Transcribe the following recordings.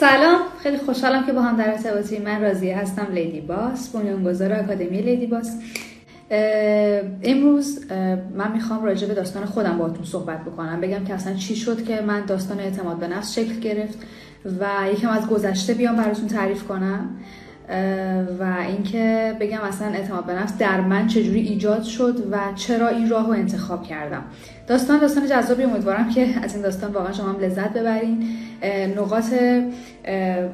سلام خیلی خوشحالم که با هم در ارتباطی من راضیه هستم لیدی باس بنیانگذار آکادمی لیدی باس. امروز من می‌خوام راجع به داستان خودم باهاتون صحبت بکنم. بگم که اصلا چی شد که من داستان اعتماد به نفس شکل گرفت و یکم از گذشته بیام براتون تعریف کنم. و اینکه بگم اصلا اعتماد به نفس در من چجوری ایجاد شد و چرا این راه رو انتخاب کردم. داستان داستان جذابی امیدوارم که از این داستان واقعا شما هم لذت ببرین. نقاط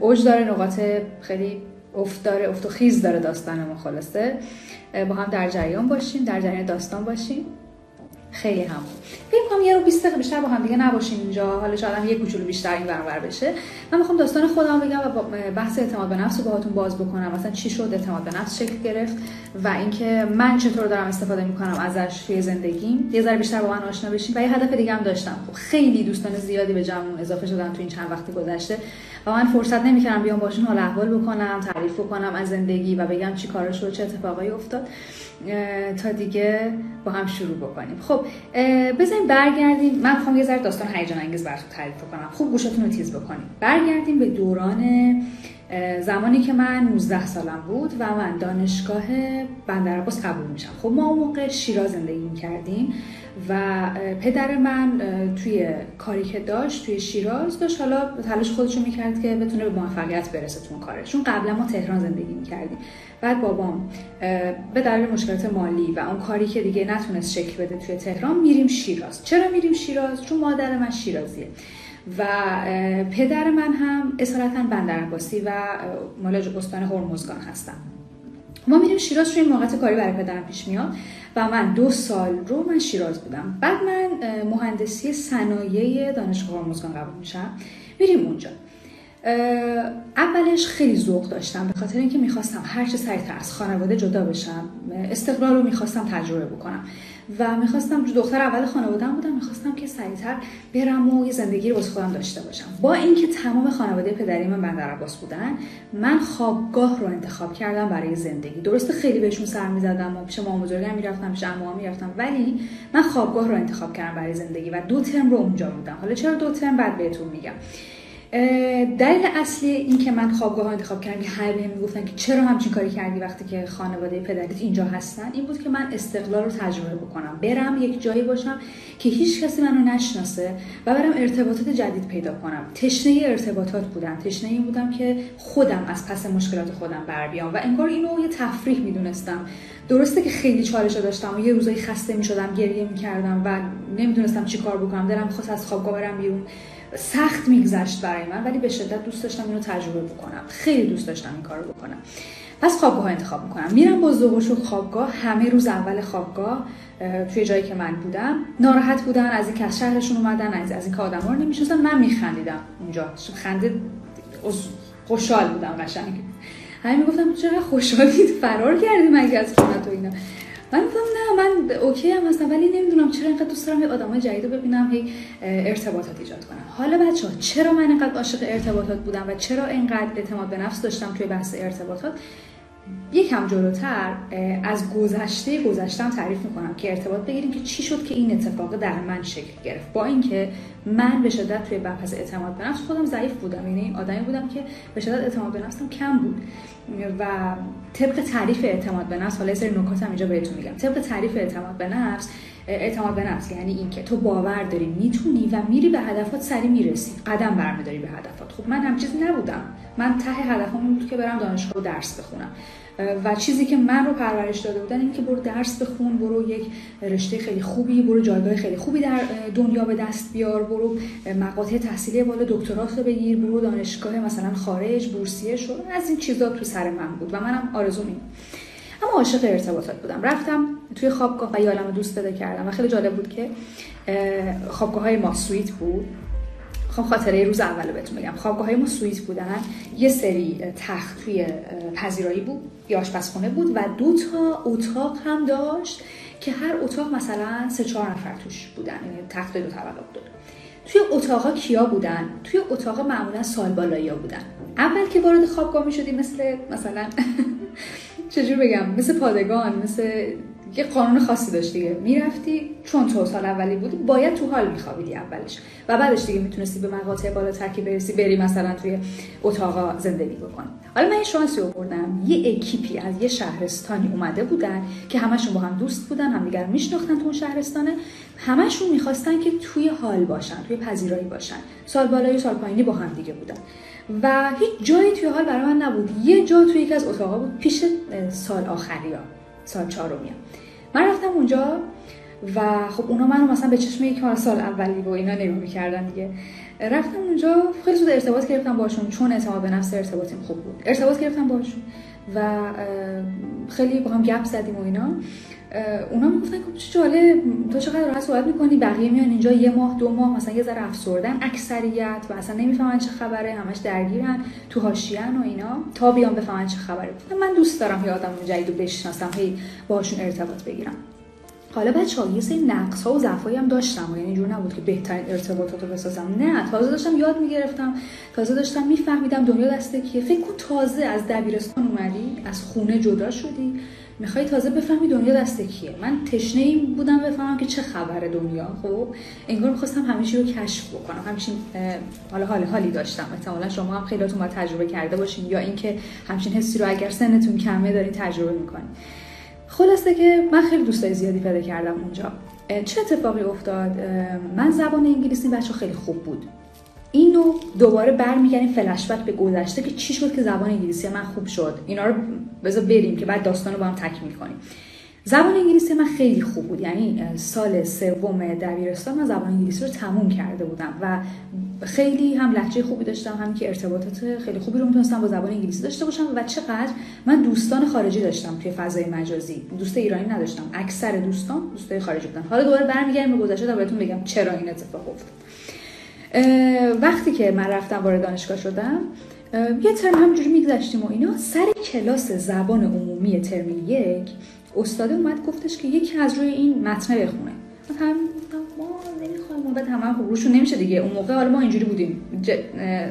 اوج داره نقاط خیلی افت داره افت و خیز داره داستان ما خلاصه. با هم در جریان باشیم در جریان داستان باشیم. خیلی هم. فکر کنم یه رو 20 دقیقه بیشتر با هم دیگه نباشیم اینجا. حالا شاید هم یه کوچولو بیشتر این برابر بشه. من می‌خوام داستان خودم بگم و بحث اعتماد به نفس رو باهاتون باز بکنم. مثلا چی شد اعتماد به نفس شکل گرفت و اینکه من چطور دارم استفاده می‌کنم ازش توی زندگیم. یه ذره بیشتر با من آشنا بشین. و یه هدف دیگه هم داشتم. خب خیلی دوستان زیادی به جمعون اضافه شدن تو این چند وقتی گذشته و من فرصت نمی‌کردم بیام باشون حال احوال بکنم تعریف بکنم از زندگی و بگم چی کارش شد چه اتفاقایی افتاد. تا دیگه با هم شروع بکنیم. خب بزنیم برگردیم. من می‌خوام یه ذره داستان هیجان انگیز براتون تعریف کنم. خوب گوشتون رو تیز بکنیم. برگردیم به دوران زمانی که من 19 سالم بود و من دانشگاه بندرعباس قبول میشم. خب ما اون موقع شیراز زندگی کردیم و پدر من توی کاری که داشت توی شیراز داشت. حالا تلاش خودشو می‌کرد که بتونه به موفقیت برسه تو کارش. چون قبلا ما تهران زندگی می‌کردیم. بعد بابام به دلیل مشکلات مالی و اون کاری که دیگه نتونست شکل بده توی تهران میریم شیراز. چرا میریم شیراز؟ چون مادر من شیرازیه. و پدر من هم اصالتا بندر و مال استان هرمزگان هستم ما میریم شیراز چون این موقعیت کاری برای پدرم پیش میاد و من دو سال رو من شیراز بودم. بعد من مهندسی صنایع دانشگاه هرمزگان قبول میشم. میریم اونجا. اولش خیلی ذوق داشتم به خاطر اینکه می‌خواستم هر چه سریعتر از خانواده جدا بشم استقلال رو می‌خواستم تجربه بکنم. و می‌خواستم دختر اول خانواده بودم می‌خواستم که سریعتر برم و یه زندگی رو خودم داشته باشم. با اینکه تمام خانواده پدری من بندر عباس بودن من خوابگاه رو انتخاب کردم برای زندگی. درسته خیلی بهشون سر می‌زدم و پیش مامان بزرگم می‌رفتم پیش عموها می‌رفتم ولی من خوابگاه رو انتخاب کردم برای زندگی و دو ترم رو اونجا بودم. حالا چرا دو ترم؟ بعد بهتون میگم. دلیل اصلی این که من خوابگاه انتخاب کردم که همه بهم می‌گفتن که چرا همچین کاری کردی وقتی که خانواده پدریت اینجا هستن این بود که من استقلال رو تجربه بکنم. برم یک جایی باشم که هیچ کسی منو نشناسه و برم ارتباطات جدید پیدا کنم. تشنه ارتباطات بودم. تشنه این بودم که خودم از پس مشکلات خودم بر بیام. و انگار اینو یه تفریح می‌دونستم. درسته که خیلی چالش داشتم. و یه روزایی خسته می‌شدم گریه می‌کردم و نمی‌دونستم چی کار بکنم. دلم خواست از خوابگاه برم بیرون. سخت میگذشت برای من ولی به شدت دوست داشتم اینو تجربه بکنم. خیلی دوست داشتم این کارو بکنم. پس خوابگاه انتخاب می‌کنم. میرم با ظهرش خوابگاه همه روز اول خوابگاه توی جایی که من بودم. ناراحت بودن از این که از شهرشون اومدن از, از این که آدم رو نمی‌شناسن من میخندیدم اونجا. خنده خوشحال بودم قشنگ. همین می‌گفتم چرا خوشحالید فرار کردی مگه از خونه تو اینا؟ من گفتم نه من اوکی هم هستم ولی نمی‌دونم چرا اینقدر دوست دارم یه آدمای جدید ببینم هی ارتباطات ایجاد کنم. حالا بچه ها چرا من اینقدر عاشق ارتباطات بودم و چرا اینقدر اعتماد به نفس داشتم توی بحث ارتباطات؟ یکم جلوتر از گذشته گذشتم تعریف می‌کنم که ارتباط بگیریم که چی شد که این اتفاق در من شکل گرفت. با اینکه من به شدت توی بحث اعتماد به نفس خودم ضعیف بودم یعنی آدمی بودم که به شدت اعتماد به کم بود. و طبق تعریف اعتماد به نفس حالا سری نکاتم اینجا بهتون میگم. طبق تعریف اعتماد به اعتماد به نفس یعنی اینکه تو باور داری می‌تونی و میری به هدفات سری می‌رسی. قدم برمیداری به هدفات. خب من هم چیزی نبودم. من ته هدفم بود که برم دانشگاه درس بخونم. و چیزی که من رو پرورش داده بودن این که برو درس بخون برو یک رشته خیلی خوبی برو جایگاه خیلی خوبی در دنیا به دست بیار برو مقاطع تحصیلی بالا دکترات رو بگیر برو دانشگاه مثلا خارج بورسیه شو از این چیزا تو سر من بود و منم آرزو این اما عاشق ارتباطات بودم. رفتم توی خوابگاه و یالم دوست پیدا کردم و خیلی جالب بود که خوابگاه های ما سویت بود. خب خاطره روز اول بهتون بگم. خوابگاه های ما سویت بودن. یه سری تخت توی پذیرایی بود یا آشپزخونه بود و دو تا اتاق هم داشت که هر اتاق مثلا سه چهار نفر توش بودن. یعنی تخت دو طبقه بود. توی اتاقا کیا بودن؟ توی اتاق معمولا سال بالایی بودن. اول که وارد خوابگاه می شدی مثل مثلا چجور بگم؟ مثل پادگان مثل یه قانون خاصی داشت دیگه می‌رفتی چون تو سال اولی بودی باید تو حال میخوابیدی اولش. و بعدش دیگه می‌تونستی به مقاطع بالاتر که برسی بری مثلا توی اتاقا زندگی بکنی حالا من یه شانسی آوردم. یه اکیپی از یه شهرستانی اومده بودن که همشون با هم دوست بودن همدیگر میشناختن تو اون شهرستانه. همشون می‌خواستن که توی حال باشن توی پذیرایی باشن. سال بالایی سال پایینی با هم دیگه بودن. و هیچ جایی توی حال برای من نبود. یه جا توی یکی از اتاقا بود پیش سال آخری ها سال چهارمی من رفتم اونجا و خب اونا منو مثلا به چشم یک سال اولی و اینا نگاه می‌کردن دیگه. رفتم اونجا خیلی زود ارتباط گرفتم باشون چون اعتماد به نفس ارتباطیم خوب بود. ارتباط گرفتم باشون و خیلی با هم گپ زدیم و اینا. اونا می‌گفتن که چه جالب تو چقدر راحت صحبت می‌کنی بقیه میان اینجا یه ماه دو ماه مثلا یه ذره افسردن اکثریت و اصلا نمی‌فهمن چه خبره همش درگیرن تو حاشیه‌ن و اینا تا بیان بفهمن چه خبره. من دوست دارم یه آدم جدید رو بشناسم هی باشون ارتباط بگیرم. حالا بچه ها یه سری نقص ها و ضعفایی هم داشتم یعنی اینجور نبود که بهترین ارتباطات رو بسازم. نه تازه داشتم یاد می‌گرفتم تازه داشتم میفهمیدم دنیا دسته کیه. فکر کن تازه از دبیرستان اومدی از خونه جدا شدی. می‌خوای تازه بفهمی دنیا دست کیه. من تشنه این بودم بفهمم که چه خبر دنیا. خب انگار می‌خواستم همیشه رو کشف بکنم. همچین حالا حال حالی داشتم. احتمالا شما هم خیلیاتون با تجربه کرده باشین یا اینکه همچین حسی رو اگر سنتون کمه دارین تجربه می‌کنین. خلاصه که من خیلی دوستای زیادی پیدا کردم اونجا. چه اتفاقی افتاد؟ من زبان انگلیسی بچه خیلی خوب بود. اینو دوباره برمیگردیم فلشبک به گذشته که چی شد که زبان انگلیسی من خوب شد. اینا رو بذار بریم که بعد داستان رو با هم تکمیل کنیم. زبان انگلیسی من خیلی خوب بود. یعنی سال سوم دبیرستان من زبان انگلیسی رو تموم کرده بودم و خیلی هم لحجه خوبی داشتم هم که ارتباطات خیلی خوبی رو می‌تونستم با زبان انگلیسی داشته باشم و چقدر من دوستان خارجی داشتم توی فضای مجازی. دوست ایرانی نداشتم اکثر دوستان دوستای خارجی بودن. حالا دوباره برمیگردیم به گذشته تا بهتون بگم چرا این اتفاق افتاد. وقتی که من رفتم وارد دانشگاه شدم یه ترم همجوری میگذشتیم و اینا سر کلاس زبان عمومی ترم یک استاد اومد گفتش که یکی از روی این متن بخونه. هم ما نمی‌خوایم بعد همه خب روشون نمیشه دیگه. اون موقع حالا ما اینجوری بودیم.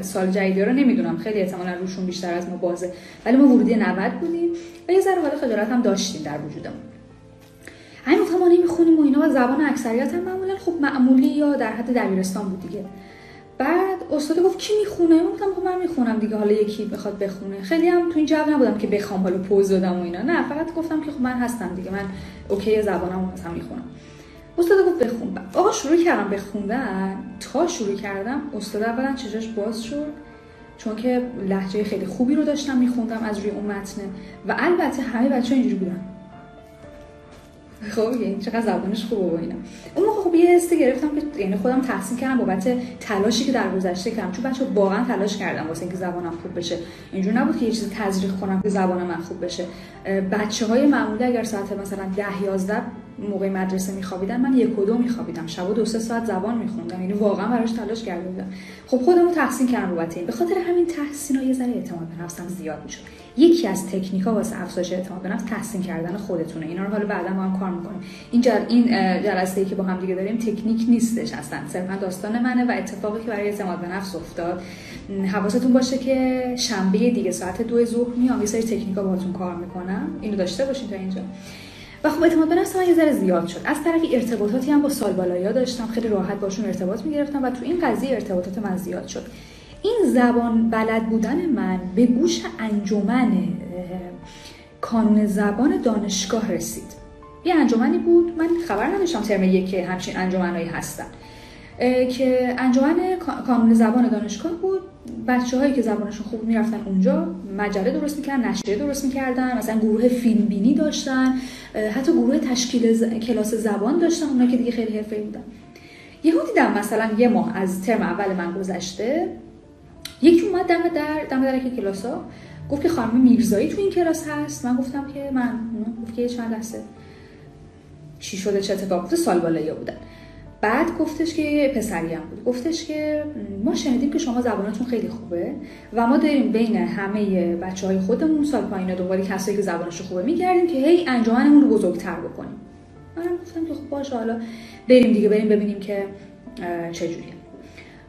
سال جدیدی رو نمی‌دونم. خیلی احتمالا روشون بیشتر از ما بازه. ولی ما ورودی 90 بودیم و یه ذره حالا خجالت هم داشتیم در وجودمون. همین ما نمی‌خونیم و اینا و زبان اکثریت هم معمولا خب معمولی یا در حد دبیرستان بود دیگه. بعد استاد گفت کی می‌خونه؟ گفتم خب من می‌خونم دیگه حالا یکی بخواد بخونه. خیلی هم تو این جو نبودم که بخوام حالا پوز دادم و اینا. نه فقط گفتم که خب من هستم دیگه من اوکی زبانم مثلا می‌خونم. استاد گفت بخون. آقا شروع کردم بخوندن تا شروع کردم استاد اولا چشاش باز شد چون که لحجه خیلی خوبی رو داشتم میخوندم از روی اون متنه و البته همه بچه اینجوری بودن. خب یعنی چقدر زبانش خوبه و اینا. اون موقع خب یه حسی گرفتم که یعنی خودم تحسین کردم بابت تلاشی که در گذشته کردم. چون بچه واقعا تلاش کردم واسه اینکه زبانم خوب بشه. اینجور نبود که یه چیزی تزریق کنم که زبان من خوب بشه. بچه های معمولی اگر ساعت مثلا 10 11 موقع مدرسه میخوابیدن من یک و دو میخوابیدم. شب دو سه ساعت زبان میخوندم. یعنی واقعا براش تلاش کرده بودم. خب خودم رو تحسین کردم بابت این به خاطر همین تحسین ها یه ذره اعتماد به نفسم زیاد می‌شد. یکی از تکنیک ها واسه افزایش اعتماد به نفس تحسین کردن خودتونه. اینا رو حالا بعدا با هم کار می‌کنیم. این جل... این جلسه ای که با هم دیگه داریم تکنیک نیستش اصلا. صرفا داستان منه و اتفاقی که برای اعتماد به نفس افتاد. حواستون باشه که شنبه دیگه ساعت دو ظهر میام. یه سری تکنیکا باهاتون کار می‌کنم. اینو داشته باشین تا اینجا. و خب اعتماد به نفس من یه ذره زیاد شد. از طرفی ارتباطاتی هم با سال بالایا داشتم. خیلی راحت باشون ارتباط می‌گرفتم و تو این قضیه ارتباطات من زیاد شد. این زبان بلد بودن من به گوش انجمن کانون زبان دانشگاه رسید. یه انجمنی بود. من خبر نداشتم ترم یک که همچین انجمنهایی هستن. که انجمن کانون زبان دانشگاه بود. بچه هایی که زبانشون خوب می‌رفتن اونجا مجله درست می‌کردن نشریه درست می‌کردن مثلا گروه فیلم بینی داشتن حتی گروه تشکیل کلاس زبان داشتن اونا که دیگه خیلی حرفه‌ای بودن. یهو دیدم مثلا یه ماه از ترم اول من گذشته یکی اومد دم در دم در که کلاس ها گفت که خانم میرزایی تو این کلاس هست. من گفتم که من گفت که چند لحظه. چی شده؟ چه اتفاق افتاد سال بالا بودن. بعد گفتش که پسری هم بود. گفتش که ما شنیدیم که شما زبانتون خیلی خوبه و ما داریم بین همه بچه های خودمون سال پایین دنبال کسایی که زبانش خوبه میگردیم که هی انجمنمون رو بزرگتر بکنیم. من گفتم که خب باشه حالا بریم دیگه بریم ببینیم که چجوریه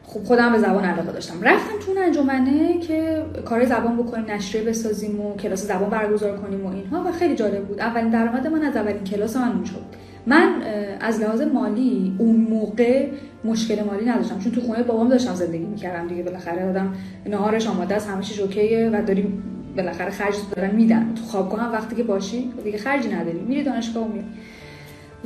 خب خودم به زبان علاقه داشتم. رفتم تو انجمنه که کار زبان بکنیم نشریه بسازیم و کلاس زبان برگزار کنیم و اینها و خیلی جالب بود. اولین درآمد من از اولین کلاس من اونجا بود. من از لحاظ مالی اون موقع مشکل مالی نداشتم. چون تو خونه بابام داشتم زندگی می‌کردم دیگه. بالاخره آدم نهارش آماده است همه چیز اوکیه و داریم بالاخره خرج دارن میدن. تو خوابگاه هم وقتی که باشی دیگه خرجی نداری. میری دانشگاه و میری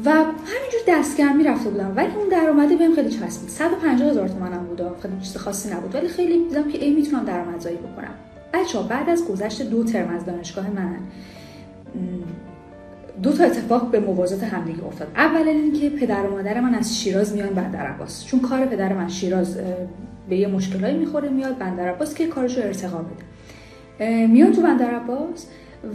و همینجور دستگرم می‌رفته بودم. ولی اون درآمدی بهم خیلی چسبید. 150 هزار تومنم بود خیلی چیز خاصی نبود. ولی خیلی دیدم که ای می‌تونم درآمدزایی بکنم. بچه بعد از گذشت دو ترم از دانشگاه من دو تا اتفاق به موازات همدیگه افتاد. اول اینکه پدر و مادر من از شیراز میان بندر عباس. چون کار پدر من شیراز به یه مشکلایی می‌خوره میاد بندر عباس که کارش رو ارتقا بده. میان تو بندر عباس.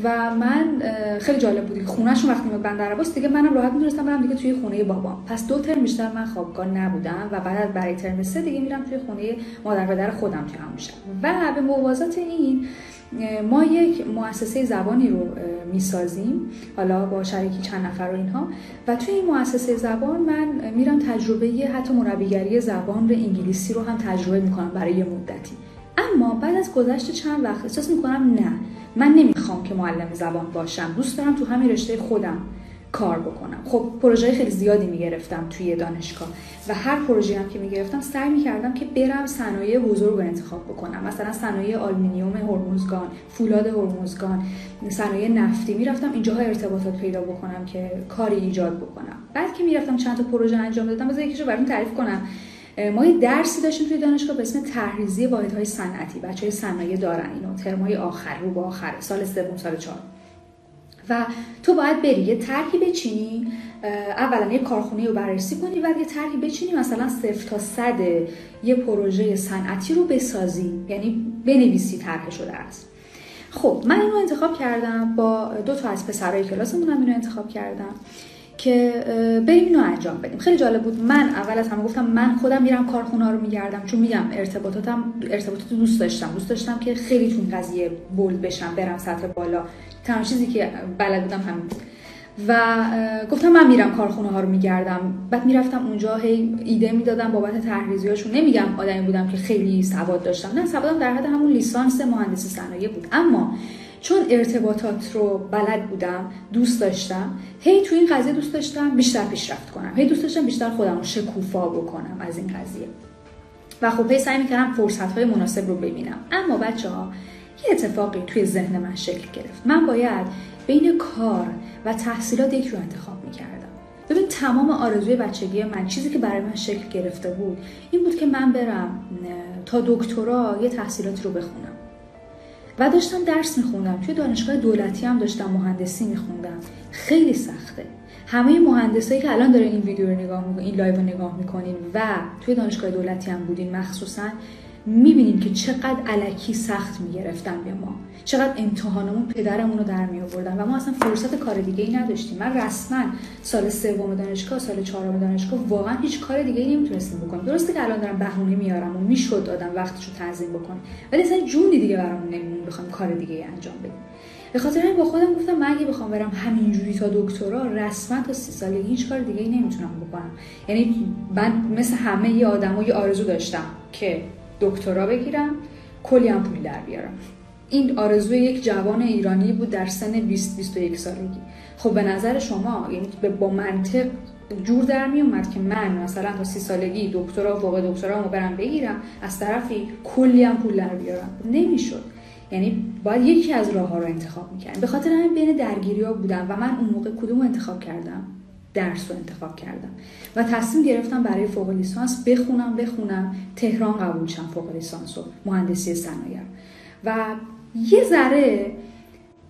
و من خیلی جالب بود. که خونهشون وقتی میاد بندر عباس دیگه منم راحت می‌تونستم برم دیگه توی خونه بابام. پس دو ترم بیشتر من خوابگاه نبودم و بعد برای ترم سه دیگه میرم توی خونه مادر پدر خودم توی همون و به موازات این ما یک مؤسسه زبانی رو می‌سازیم. حالا با شریکی چند نفر و اینها. و توی این مؤسسه زبان من میرم تجربه حتی مربیگری زبان به انگلیسی رو هم تجربه می‌کنم برای یه مدتی. اما بعد از گذشت چند وقت احساس می‌کنم نه. من نمی‌خوام که معلم زبان باشم. دوست دارم تو همین رشته خودم کار بکنم. خب پروژه خیلی زیادی می‌گرفتم توی دانشگاه و هر پروژه هم که می‌گرفتم سعی می‌کردم که برم صنایع بزرگ رو انتخاب بکنم. مثلا صنایع آلومینیوم هرمزگان فولاد هرمزگان صنایع نفتی. می‌رفتم اینجاها ارتباطات پیدا بکنم که کاری ایجاد بکنم. بعد که می‌رفتم چند تا پروژه انجام دادم بذار یکیشو براتون تعریف کنم. ما یه درسی داشتیم توی دانشگاه به اسم تحریزی واحدهای صنعتی. بچهای صنایع دارن اینو. ترمای آخر رو با آخر. سال سوم سال چهار و تو باید بری. یه طرحی بچینی. اولا یه کارخونه رو بررسی کنی. و یه طرحی بچینی. مثلا صفر تا صد یه پروژه صنعتی رو بسازی. یعنی بنویسی طرح شده است. خب من اینو انتخاب کردم. با دو تا از پسرای کلاسمون هم اینو انتخاب کردم. که بریم اینو انجام بدیم. خیلی جالب بود. من اول از همه گفتم من خودم میرم کارخونه رو میگردم. چون میگم ارتباطاتم ارتباطات دوست داشتم. دوست داشتم که خیلی تو قضیه بولد بشم برم سطح بالا. تمام چیزی که بلد بودم همین بود. و گفتم من میرم کارخونه ها رو میگردم. بعد می‌رفتم اونجا هی ایده می‌دادم. بابت هاشون نمیگم آدمی بودم که خیلی سواد داشتم. نه سوادم در حد همون لیسانس مهندسی صنایع بود. اما چون ارتباطات رو بلد بودم دوست داشتم هی تو این قضیه دوست داشتم بیشتر پیشرفت کنم. هی دوست داشتم بیشتر خودم رو شکوفا بکنم از این قضیه. و خب هی سعی می‌کردم فرصت های مناسب رو ببینم. اما بچه ها یه اتفاقی توی ذهن من شکل گرفت. من باید بین کار و تحصیلات یک رو انتخاب می‌کردم. ببین تمام آرزوی بچگی من چیزی که برای من شکل گرفته بود این بود که من برم تا دکترا یه تحصیلاتی رو بخونم. و داشتم درس میخوندم. توی دانشگاه دولتی هم داشتم مهندسی میخوندم. خیلی سخته. همه مهندسایی که الان دارین این ویدیو رو نگاه می‌کنین این live رو نگاه می‌کنین و توی دانشگاه دولتی هم بودین مخصوصا می‌بینیم که چقدر الکی سخت می‌گرفتن به ما. چقدر امتحانمون پدرمون رو در می آوردن و ما اصلا فرصت کار دیگه ای نداشتیم. من رسما سال سوم دانشگاه سال چهارم دانشگاه واقعا هیچ کار دیگه ای نمی‌تونستیم بکنم درسته که الان دارم بهونه میارم و می‌شد آدم وقتشو تنظیم بکنم. ولی اصلا جونی دیگه برامون نمیمون بخوام کار دیگه ای انجام بدیم. به خاطر این با خودم گفتم من اگه بخوام برم همینجوری تا دکترا رسما تا سی سالگی هیچ کار دیگه ای نمی‌تونم بکنم. یعنی من مثل همه ی آدما یه آرزو داشتم که دکترا بگیرم کلی هم پول در بیارم. این آرزوی یک جوان ایرانی بود در سن 20 21 سالگی. خب به نظر شما یعنی با منطق جور در می اومد که من مثلا تا سی سالگی دکترا فوق دکترا رو برم بگیرم از طرفی کلی هم پول در بیارم. نمی‌شد. یعنی باید یکی از راه ها رو انتخاب می‌کردم. به خاطر همین بین درگیری ها بودم و من اون موقع کدوم انتخاب کردم؟ درس رو انتخاب کردم. و تصمیم گرفتم برای فوق لیسانس بخونم بخونم. تهران قبول شم فوق لیسانس و مهندسی صنایع. و یه ذره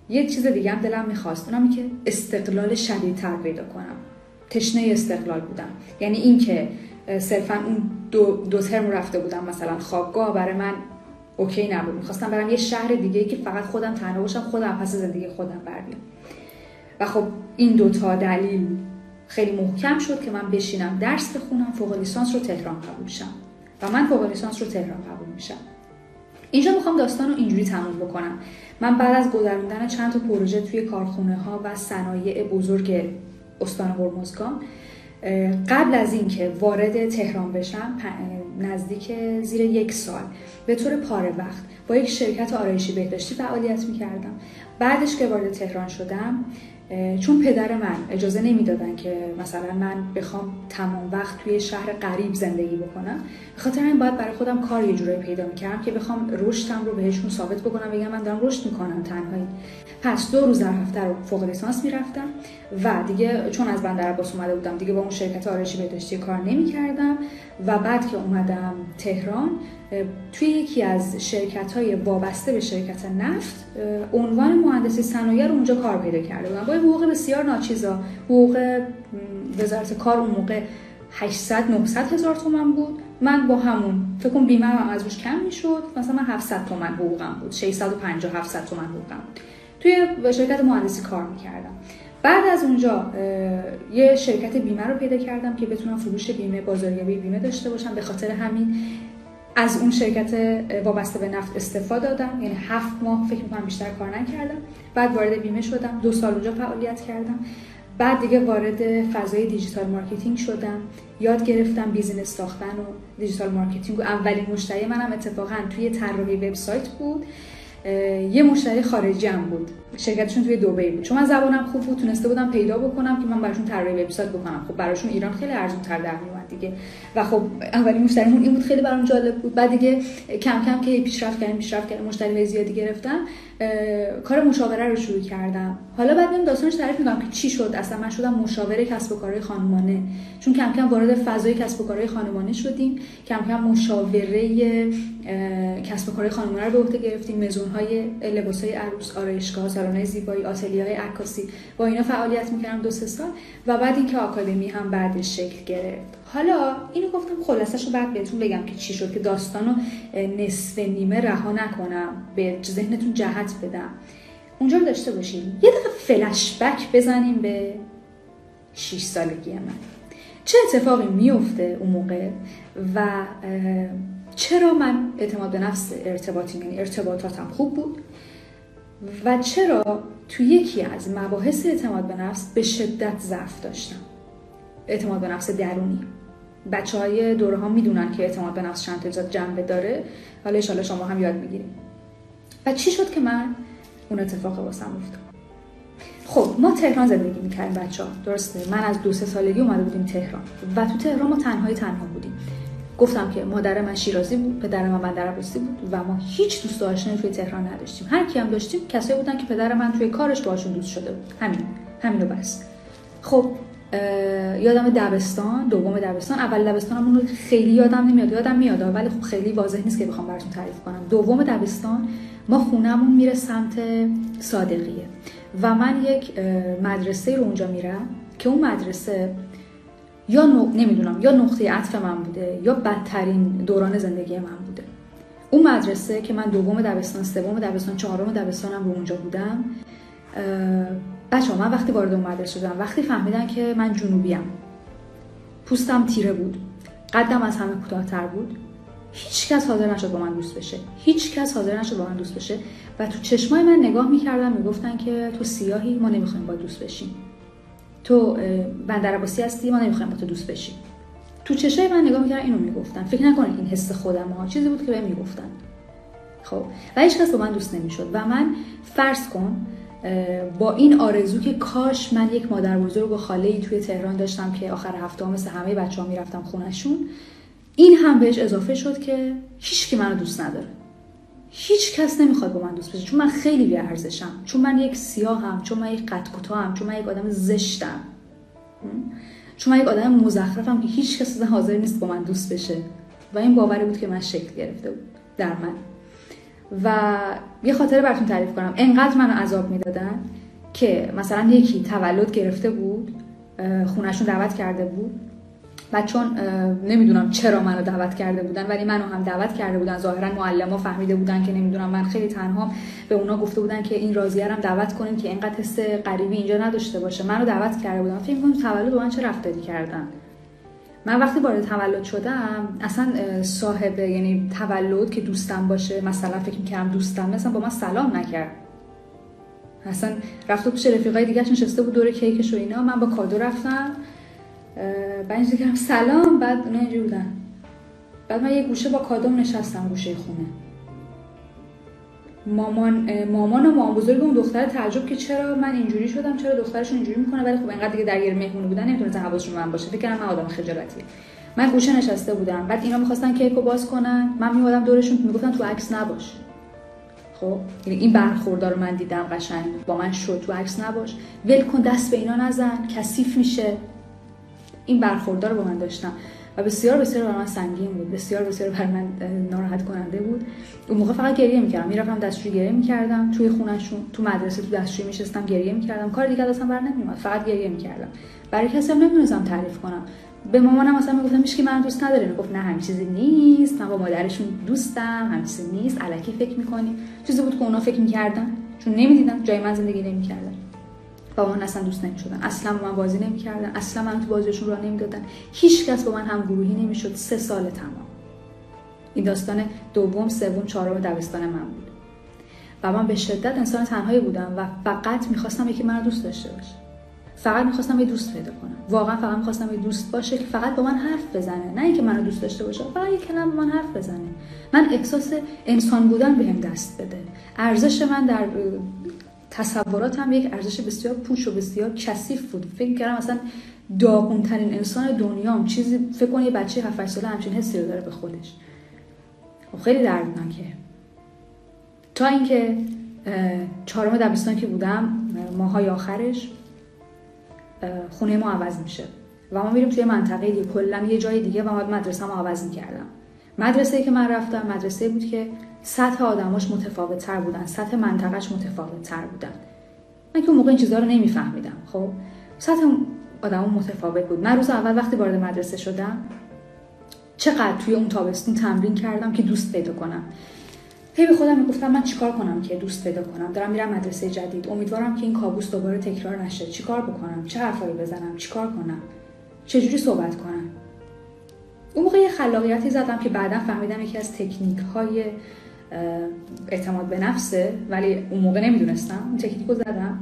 یه چیز دیگه هم دلم می‌خواست اونم که استقلال شدیدتر پیدا کنم. تشنه استقلال بودم. یعنی اینکه صرفا اون دو, دو ترم رفته بودم. مثلا خوابگاه برای من اوکی نبود. می‌خواستم برم یه شهر دیگه که فقط خودم تنها باشم خودم پس زندگی خودم بردیم و خب این دوتا دلیل خیلی محکم شد که من بشینم درس بخونم فوق لیسانس رو تهران قبول شم. و من فوق لیسانس رو تهران قبول میشم. اینجا می‌خوام داستان رو اینجوری تموم بکنم. من بعد از گذروندن چند تا پروژه توی کارخونه ها و صنایع بزرگ استان هرمزگان قبل از اینکه وارد تهران بشم نزدیک زیر یک سال به طور پاره وقت با یک شرکت آرایشی بهداشتی فعالیت می‌کردم. بعدش که وارد تهران شدم چون پدر من اجازه نمی‌دادن که مثلا من بخوام تمام وقت توی شهر غریب زندگی بکنم خاطر این باید برای خودم کار یه جورایی پیدا می‌کردم که بخوام رشدم رو بهشون ثابت بکنم بگم من دارم رشد می‌کنم تنهایی. پس دو روز در هفته رو فوق لیسانس می‌رفتم و دیگه چون از بندر عباس اومده بودم دیگه با اون شرکت آرایشی بهداشتی کار نمی‌کردم و بعد که اومدم تهران توی یکی از شرکت های وابسته به شرکت نفت عنوان مهندسی صنایع رو اونجا کار پیدا کرده بودم با حقوق بسیار ناچیزا. حقوق وزارت کار اون موقع 800 900 هزار تومن بود. من با همون فکر کنم بیمه هم از روش کم می‌شد. مثلا من 700 تومن حقوقم بود. 650 700 تومن حقوقم بود. توی شرکت مهندسی کار می‌کردم. بعد از اونجا یه شرکت بیمه رو پیدا کردم که بتونم فروش بیمه بازاریابی بیمه داشته باشم. به خاطر همین از اون شرکت وابسته به نفت استعفا دادم. یعنی هفت ماه فکر می‌کنم بیشتر کار نکردم. بعد وارد بیمه شدم. دو سال اونجا فعالیت کردم. بعد دیگه وارد فضای digital marketing شدم. یاد گرفتم business ساختن و digital marketing. و اولین مشتری منم اتفاقا توی طراحی وبسایت بود. یه مشتری خارجی هم بود. شرکتشون توی دبی بود. چون من زبانم خوب بود تونسته بودم پیدا بکنم که من براشون طراحی وبسایت بکنم. خب براشون ایران خیلی ارزون تر در میومد دیگه. و خب اولین مشتریمون این بود خیلی برام جالب بود. بعد دیگه کم کم که پیشرفت کردیم پیشرفت کردیم مشتری زیادی گرفتم. کار مشاوره رو شروع کردم. حالا بعد من داستانش تعریف می‌کنم که چی شد. اصلا من شدم مشاور کسب و کارهای خانمانه. چون کم کم وارد فضای کسب و کارهای خانمانه شدیم. کم کم مشاوره کسب و کارهای خانمانه رو به عهده گرفتیم. مزونهای لباسهای عروس آرایشگاه سالن‌های زیبایی آتلیه‌های عکاسی. با اینا فعالیت می‌کردم دو سه سال. و بعد اینکه آکادمی هم بعدش شکل گرفت. حالا اینو گفتم خلاصش رو بعد بهتون بگم که چی شد که داستانو نصف نیمه رها نکنم به ذهنتون جهت بدم. اونجا رو داشته باشیم یه دقیقه فلشبک بزنیم به 6 سالگی من. چه اتفاقی میفته اون موقع و چرا من اعتماد به نفس ارتباطی یعنی ارتباطاتم خوب بود؟ و چرا تو یکی از مباحث اعتماد به نفس به شدت ضعف داشتم؟ اعتماد به نفس درونی. بچه های دوره ها می‌دونن که اعتماد به نفس چند تا جنبه داره حالا اشاله شما هم یاد می‌گیریم. و چی شد که من اون اتفاق واسم افتاد؟ خب ما تهران زندگی می‌کردیم بچه ها درسته من از دو سه سالگی اومده بودیم تهران. و تو تهران ما تنهای تنها بودیم. گفتم که مادر من شیرازی بود پدر من بندر عباسی بود و ما هیچ دوست آشنایی توی تهران نداشتیم. هر کی هم داشتیم کسایی بودن که پدر من توی کارش باشون دوست شده بود. همین همینو بس. خب یادم دبستان دوم دبستان. اول دبستانمون رو خیلی یادم نمیاد یادم میاد. ولی خب خیلی واضح نیست که بخوام براتون تعریف کنم. دوم دبستان ما خونهمون میره سمت صادقیه. و من یک مدرسه رو اونجا میرم که اون مدرسه یا نمی‌دونم یا نقطه عطف من بوده یا بدترین دوران زندگی من بوده. اون مدرسه که من دوم دبستان سوم دبستان چهارم دبستانم رو اونجا بودم بچه من وقتی وارد اون مدرسه شدم وقتی فهمیدن که من جنوبیم پوستم تیره بود قدم از همه کوتاهتر بود هیچ کس حاضر نشد با من دوست بشه. هیچ کس حاضر نشد با من دوست بشه. و تو چشمای من نگاه می‌کردن می‌گفتن که تو سیاهی ما نمی‌خوایم با دوست بشیم. تو بندر عباسی هستی ما نمی‌خوایم با تو دوست بشیم. تو چشای من نگاه می‌کردن اینو می‌گفتن. فکر نکنید این حس خودم ها. چیزی بود که بهم می‌گفتن. خب و هیچ کس با من دوست نمی‌شد. و من فرض کن با این آرزو که کاش من یک مادر بزرگ و خاله ای توی تهران داشتم که آخر هفته ها مثل همه بچه ها می‌رفتم خونشون این هم بهش اضافه شد که هیچ که منو دوست نداره. هیچ کس نمی‌خواد با من دوست بشه چون من خیلی بی ارزشم چون من یک سیاهم چون من یک قد کوتاهم چون من یک آدم زشتم. چون من یک آدم مزخرفم که هیچ کس حاضر نیست با من دوست بشه. و این باوری بود که من شکل گرفته بود در من. و یه خاطره براتون تعریف کنم. انقدر منو عذاب می‌دادن که مثلا یکی تولد گرفته بود خونشون دعوت کرده بود و چون نمی‌دونم چرا منو دعوت کرده بودن ولی منو هم دعوت کرده بودن. ظاهرا معلما فهمیده بودن که نمی‌دونم من خیلی تنها به اونا گفته بودن که این راضیه هم دعوت کنین که اینقدر حس غریبی اینجا نداشته باشه. منو دعوت کرده بودن. فکر کنم تولد من چه رفتاری کردن من وقتی وارد تولد شدم اصلا صاحب یعنی تولد که دوستم باشه مثلا فکر می‌کردم دوستم مثلا با من سلام نکرد. اصلا رفته پیش رفیقای دیگه نشسته بود دور کیکش و اینا. من با کادو رفتم بعد کردم سلام بعد اونا اینجوری بودن. بعد من یه گوشه با کادوم نشستم گوشه خونه. مامان مامان و مامان بزرگ اون دختر تعجب که چرا من اینجوری شدم چرا دخترشون اینجوری می‌کنه ولی خب اینقدر دیگه درگیر مهمونی بودن نمی‌تونستن حواسشون من باشه. فکر کردم من آدم خجالتی من گوشه نشسته بودم. بعد اینا می‌خواستن کیکو باز کنن. من میومدم دورشون می‌گفتن تو عکس نباش. خب؟ یعنی این برخوردار رو من دیدم قشنگ. با من شد تو عکس نباش. ول کن دست به اینا نزن. کثیف میشه. این برخوردار رو با من داشتم. و بسیار بسیار برای من سنگین بود. بسیار بسیار برای من ناراحت کننده بود. اون موقع فقط گریه می‌کردم. می‌رفتم دستشویی گریه می‌کردم. توی خونشون تو مدرسه تو دستشویی میشستم گریه می‌کردم. کار دیگه اصلا بر نمیومد فقط گریه می‌کردم. برای کسی هم نمی‌تونستم تعریف کنم. به مامانم مثلا می‌گفتم که من دوست نداره. می‌گفت نه همین چیزی نیست. من با مادرشون دوستم. همین چیزی نیست. الکی فکر می‌کنی چیزی بود که اونا فکر می‌کردن. چون نمی‌دیدن جای من زندگی نمی‌کردن. با من اصلا دوست نمی‌شدن. اصلا با من بازی نمی‌کردن. اصلا من تو بازیشون راه نمی‌دادن. هیچ کس با من هم گروهی نمی‌شد. سه سال تمام. این داستان دوم سوم چهارم دبستان من بود. و من به شدت انسان تنهایی بودم و فقط می‌خواستم یکی من دوست داشته باشه. فقط می‌خواستم یه دوست پیدا کنم. واقعا فقط می‌خواستم یه دوست باشه که فقط با من حرف بزنه. نه اینکه منو دوست داشته باشه فقط یه کلمه با من حرف بزنه. من احساس انسان بودن بهم دست بده. ارزش من در تصوراتم یک ارزش بسیار پوچ و بسیار کثیف بود. فکر کردم مثلا داغونترین انسان دنیام. چیزی فکر کن یه بچه 7 ساله همچین حسی رو داره به خودش. خب خیلی دردناکه. تا اینکه چهارم دبستان که بودم ماهای آخرش خونه ما عوض میشه و ما میریم توی منطقه دیگه. کلا یه جای دیگه و ما مدرسه ما عوض می‌کردم. مدرسه که من رفتم مدرسه بود که سطح آدماش متفاوت تر بودن سطح منطقهش متفاوت تر بودن. من که اون موقع این چیزها رو نمیفهمیدم. خب سطح آدم متفاوت بود. من روز اول وقتی وارد مدرسه شدم چقدر توی اون تابستون تمرین کردم که دوست پیدا کنم. هی به خودم می‌گفتم من چیکار کنم که دوست پیدا کنم؟ دارم میرم مدرسه جدید. امیدوارم که این کابوس دوباره تکرار نشه. چیکار بکنم؟ چه حرفایی بزنم؟ چیکار کنم؟ چجوری صحبت کنم؟ اون موقع یه خلاقیتی زدم که بعدا فهمیدم یکی از تکنیک های اعتماد به نفسه ولی اون موقع نمی‌دونستم. اون تکنیک رو زدم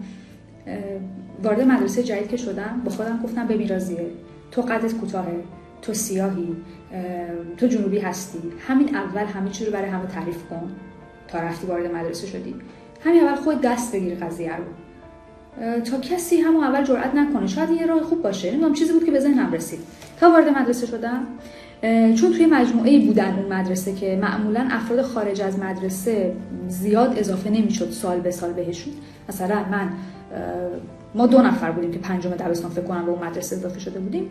وارد مدرسه جدید که شدم با خودم گفتم ببین رازیه تو قدت کوتاهه. تو سیاهی. تو جنوبی هستی. همین اول همه چی رو برای همه تعریف کن. تا رفتی وارد مدرسه شدی. همین اول خود دست بگیر قضیه رو. تا کسی همون اول جرئت نکنه. شاید یه راه خوب باشه. نمی‌دونم چیزی بود که به ذهنم رسید. تا وارد مدرسه شدم چون توی مجموعه بودن اون مدرسه که معمولا افراد خارج از مدرسه زیاد اضافه نمی‌شد سال به سال بهشون. مثلا من ما دو نفر بودیم که پنجم دبستان فکر کنم به اون مدرسه اضافه شده بودیم.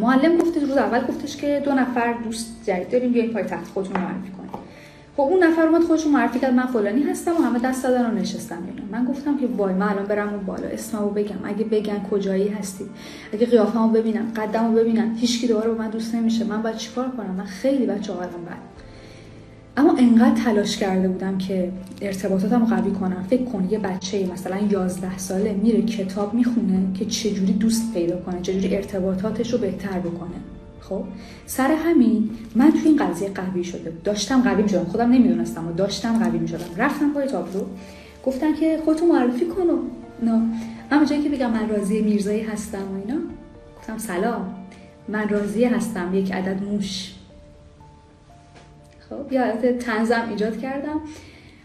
معلم گفته روز اول گفتش که دو نفر دوست جدید داریم بیاین پای تخت خودتون معرفی خب اون نفر اومد خودش معرفی کرد من فلانی هستم و همه دست دادن و نشستم اینا. من گفتم که وای من الان برم اون بالا اسممو بگم. اگه بگن کجایی هستی؟ اگه قیافمو ببینن قدمو ببینن هیچکی دوباره با من دوست نمیشه. من باید چیکار کنم؟ من خیلی بچه حالم بد اما انقدر تلاش کرده بودم که ارتباطاتم قوی کنم. فکر کن یه بچه مثلا 11 ساله میره کتاب می‌خونه که چجوری دوست پیدا کنه چجوری ارتباطاتش رو بهتر بکنه. خب سر همین من توی این قضیه قوی شده داشتم قوی می‌شدم. خودم نمی‌دونستم و داشتم قوی می‌شدم. رفتم پای تابلو. گفتن که خودتو معرفی کن و نه اما جایی که بگم من راضی میرزایی هستم و اینا گفتم سلام. من راضی هستم. یک عدد موش. خب حالت تنزم ایجاد کردم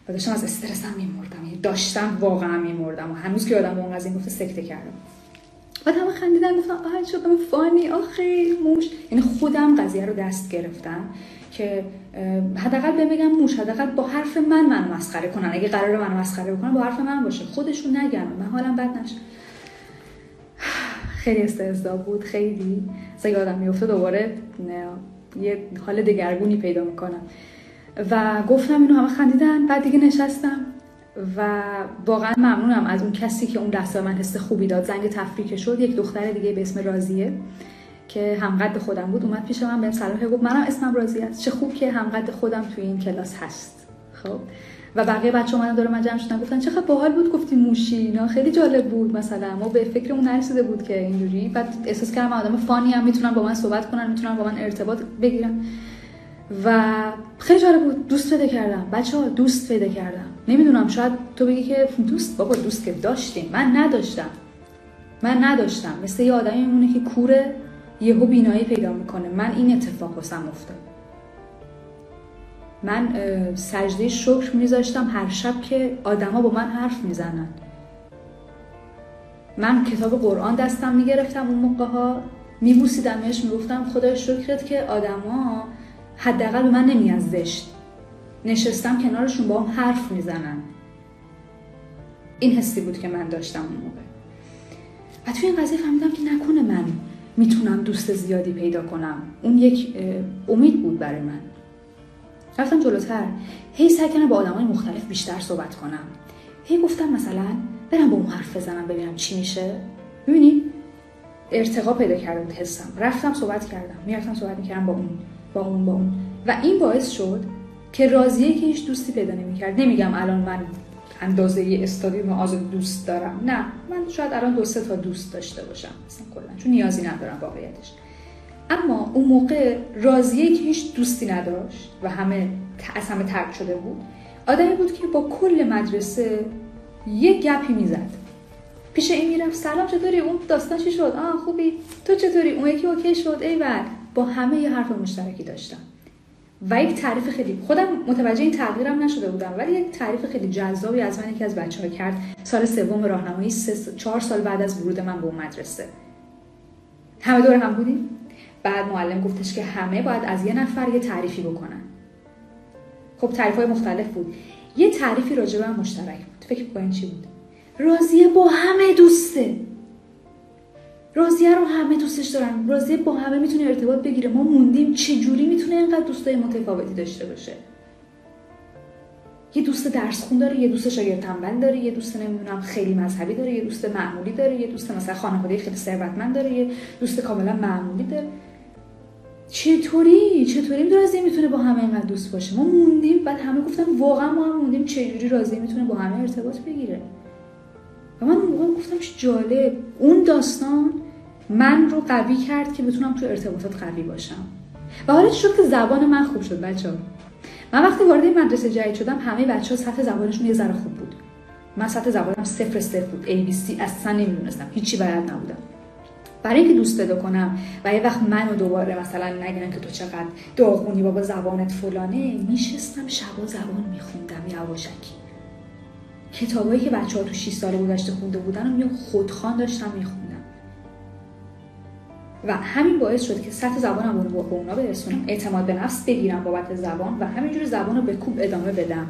و داشتم از استرسم میمردم. یعنی داشتم واقعا میمردم. و هنوز که آدم اون از این سکته کردم. بعد همه خندیدن گفتم آه شدم فانی آخه موش. یعنی خودم قضیه رو دست گرفتم که حداقل بگم موش حداقل با حرف من منو مسخره کنن. اگه قرار منو مسخره بکنن با حرف من باشه. خودشون نگن من حالم بد نشه. خیلی استهزا بود خیلی. اگه آدم میفته دوباره یه حال دگرگونی پیدا می‌کنم. و گفتم اینو همه خندیدن بعد دیگه نشستم. و واقعا ممنونم از اون کسی که اون لحظه من حس خوبی داد. زنگ تفریک شد یک دختر دیگه به اسم رازیه که همقد خودم بود. اومد پیش من بهم سلام گفت منم اسمم رازی است چه خوب که همقد خودم توی این کلاس هست. خب. و بقیه بچه اومدن دور من جمع شدن گفتن چقدر باحال بود گفتی موشی اینا خیلی جالب بود مثلا. ما به فکرمون نرسیده بود که اینجوری. بعد احساس کردم آدم فانی هم می‌تونن با من صحبت کنن می‌تونن با من ارتباط بگیرن. و خیلی جالب بود. دوست پیدا کردم. بچه ها دوست پیدا کردم. نمی‌دونم شاید تو بگی که دوست بابا دوست که داشتیم. من نداشتم. من نداشتم. مثل یه آدمی میمونه که کوره یهو بینایی پیدا می‌کنه. من این اتفاق واسم افتاد. من سجده شکر میذاشتم هر شب که آدما با من حرف می‌زنن. من کتاب قرآن دستم می‌گرفتم اون موقع ها میبوسیدمش می‌گفتم خدای شکرت که آدما حداقل به من نمیاد زشت نشستم کنارشون با هم حرف می‌زنن. این حسی بود که من داشتم اون موقع. و توی این قضیه فهمیدم که نکنه من می‌تونم دوست زیادی پیدا کنم. اون یک امید بود برای من. رفتم جلوتر. هی سعی کردم با آدمای مختلف بیشتر صحبت کنم. هی گفتم مثلا برم با اون حرف بزنم ببینم چی میشه. ببینی ارتقا پیدا کرده بود حسم. رفتم صحبت کردم. می‌رفتم صحبت می‌کردم با اون با اون با اون. و این باعث شد که راضیه که هیچ دوستی پیدا نمی‌کرد. نمیگم الان من اندازه استادیوم آزاد دوست دارم. نه من شاید الان دو سه تا دوست داشته باشم. مثلا کلا چون نیازی ندارم واقعیتش. اما اون موقع راضیه که هیچ دوستی نداشت و همه از همه ترک شده بود آدمی بود که با کل مدرسه یه گپی می‌زد. پیش این می‌رفت سلام چطوری؟ اون داستان چی شد؟ آه خوبی. تو چطوری؟ اون یکی اوکی شد. ای با همه یه حرف مشترکی داشتم. و یک تعریف خیلی خودم متوجه این تغییرم نشده بودم ولی یک تعریف خیلی جذابی از من یکی از بچه ها کرد. سال سوم راهنمایی چهار سال بعد از ورود من به اون مدرسه. همه دور هم بودیم. بعد معلم گفتش که همه باید از یه نفر یه تعریفی بکنن. خب تعریف های مختلف بود. یه تعریفی راجع به مشترک بود. فکر این چی بود؟ راضیه با همه دوسته. راضیه رو همه دوستش دارن. راضیه با همه می‌تونه ارتباط بگیره. ما موندیم چه جوری می‌تونه اینقدر دوستای متفاوتی داشته باشه. یه دوست درس خون داره یه دوست شاگرد تنبل داره یه دوست نمی‌دونم خیلی مذهبی داره یه دوست معمولی داره یه دوست مثلا خانواده خیلی ثروتمند داره یه دوست کاملا معمولی داره. چطوری؟ چطوری راضی می‌تونه با همه اینقدر دوست باشه؟ ما موندیم بعد همه گفتن واقعا ما هم موندیم چجوری راضی می‌تونه با همه ارتباط بگیره. و من اون گفتم جالب. اون داستان من رو قوی کرد که بتونم تو ارتباطات قوی باشم. و حالا شد که زبان من خوب شد بچه. من وقتی وارد مدرسه جدید شدم همه بچه ها سطح زبانشون یه ذره خوب بود. من سطح زبانم صفر صفر بود ABC اصلا نمی‌دونستم هیچی بلد نبودم. برای اینکه دوست پیدا کنم و یه وقت منو دوباره مثلا نگیرن که تو چقدر داغونی بابا زبانت فلانه میشستم شبا زبان میخوندم یواشکی کتابایی که بچه ها تو 6 سال گذشته خونده بودن و خودخوان داشتم میخوندم. و همین باعث شد که سطح زبانم رو به اونا برسونم. اعتماد به نفس بگیرم بابت زبان و همینجوری زبان رو به کوب ادامه بدم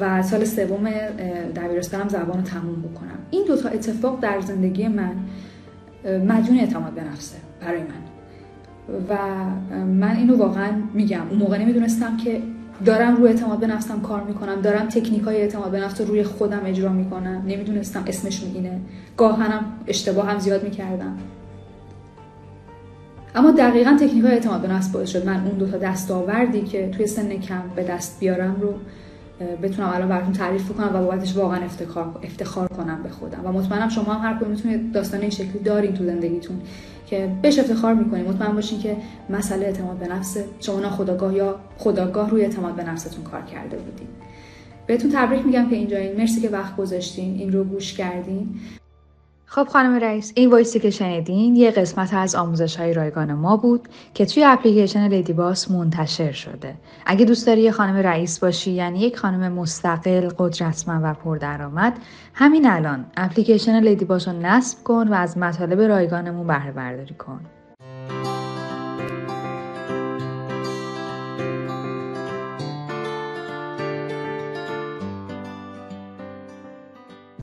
و سال سوم دبیرستانم زبان رو تموم بکنم. این دوتا اتفاق در زندگی من مدیون اعتماد به نفسه برای من. و من اینو واقعا میگم. اون موقع نمی‌دونستم که دارم روی اعتماد به نفسم کار می‌کنم دارم تکنیک های اعتماد به نفس رو روی خودم اجرا می‌کنم. نمی‌دونستم اسمش اینه. گاهنم اشتباه هم زیاد می‌کردم. اما دقیقا تکنیک های اعتماد به نفس باعث شد من اون دو تا دستاوردی که توی سن کم به دست بیارم رو بتونم الان براتون تعریف کنم و بابتش واقعا افتخار افتخار کنم به خودم. و مطمئنم شما هم هر کدوم می‌تونید داستان این شکلی دارین تو زندگیتون که بهش افتخار می‌کنید مطمئن باشین که مسئله اعتماد به نفس شما خودآگاه یا ناخودآگاه روی اعتماد به نفستون کار کرده بودین. بهتون تبریک میگم که اینجایین. مرسی که وقت گذاشتین. این رو گوش کردین. خب خانم رئیس این voice ی که شنیدین یه قسمت از آموزش های رایگان ما بود که توی اپلیکیشن لیدی باس منتشر شده. اگه دوست داری یه خانم رئیس باشی یعنی یک خانم مستقل قدرتمند و پردرآمد همین الان اپلیکیشن لیدی باس رو نصب کن و از مطالب رایگانمون بهره برداری کن.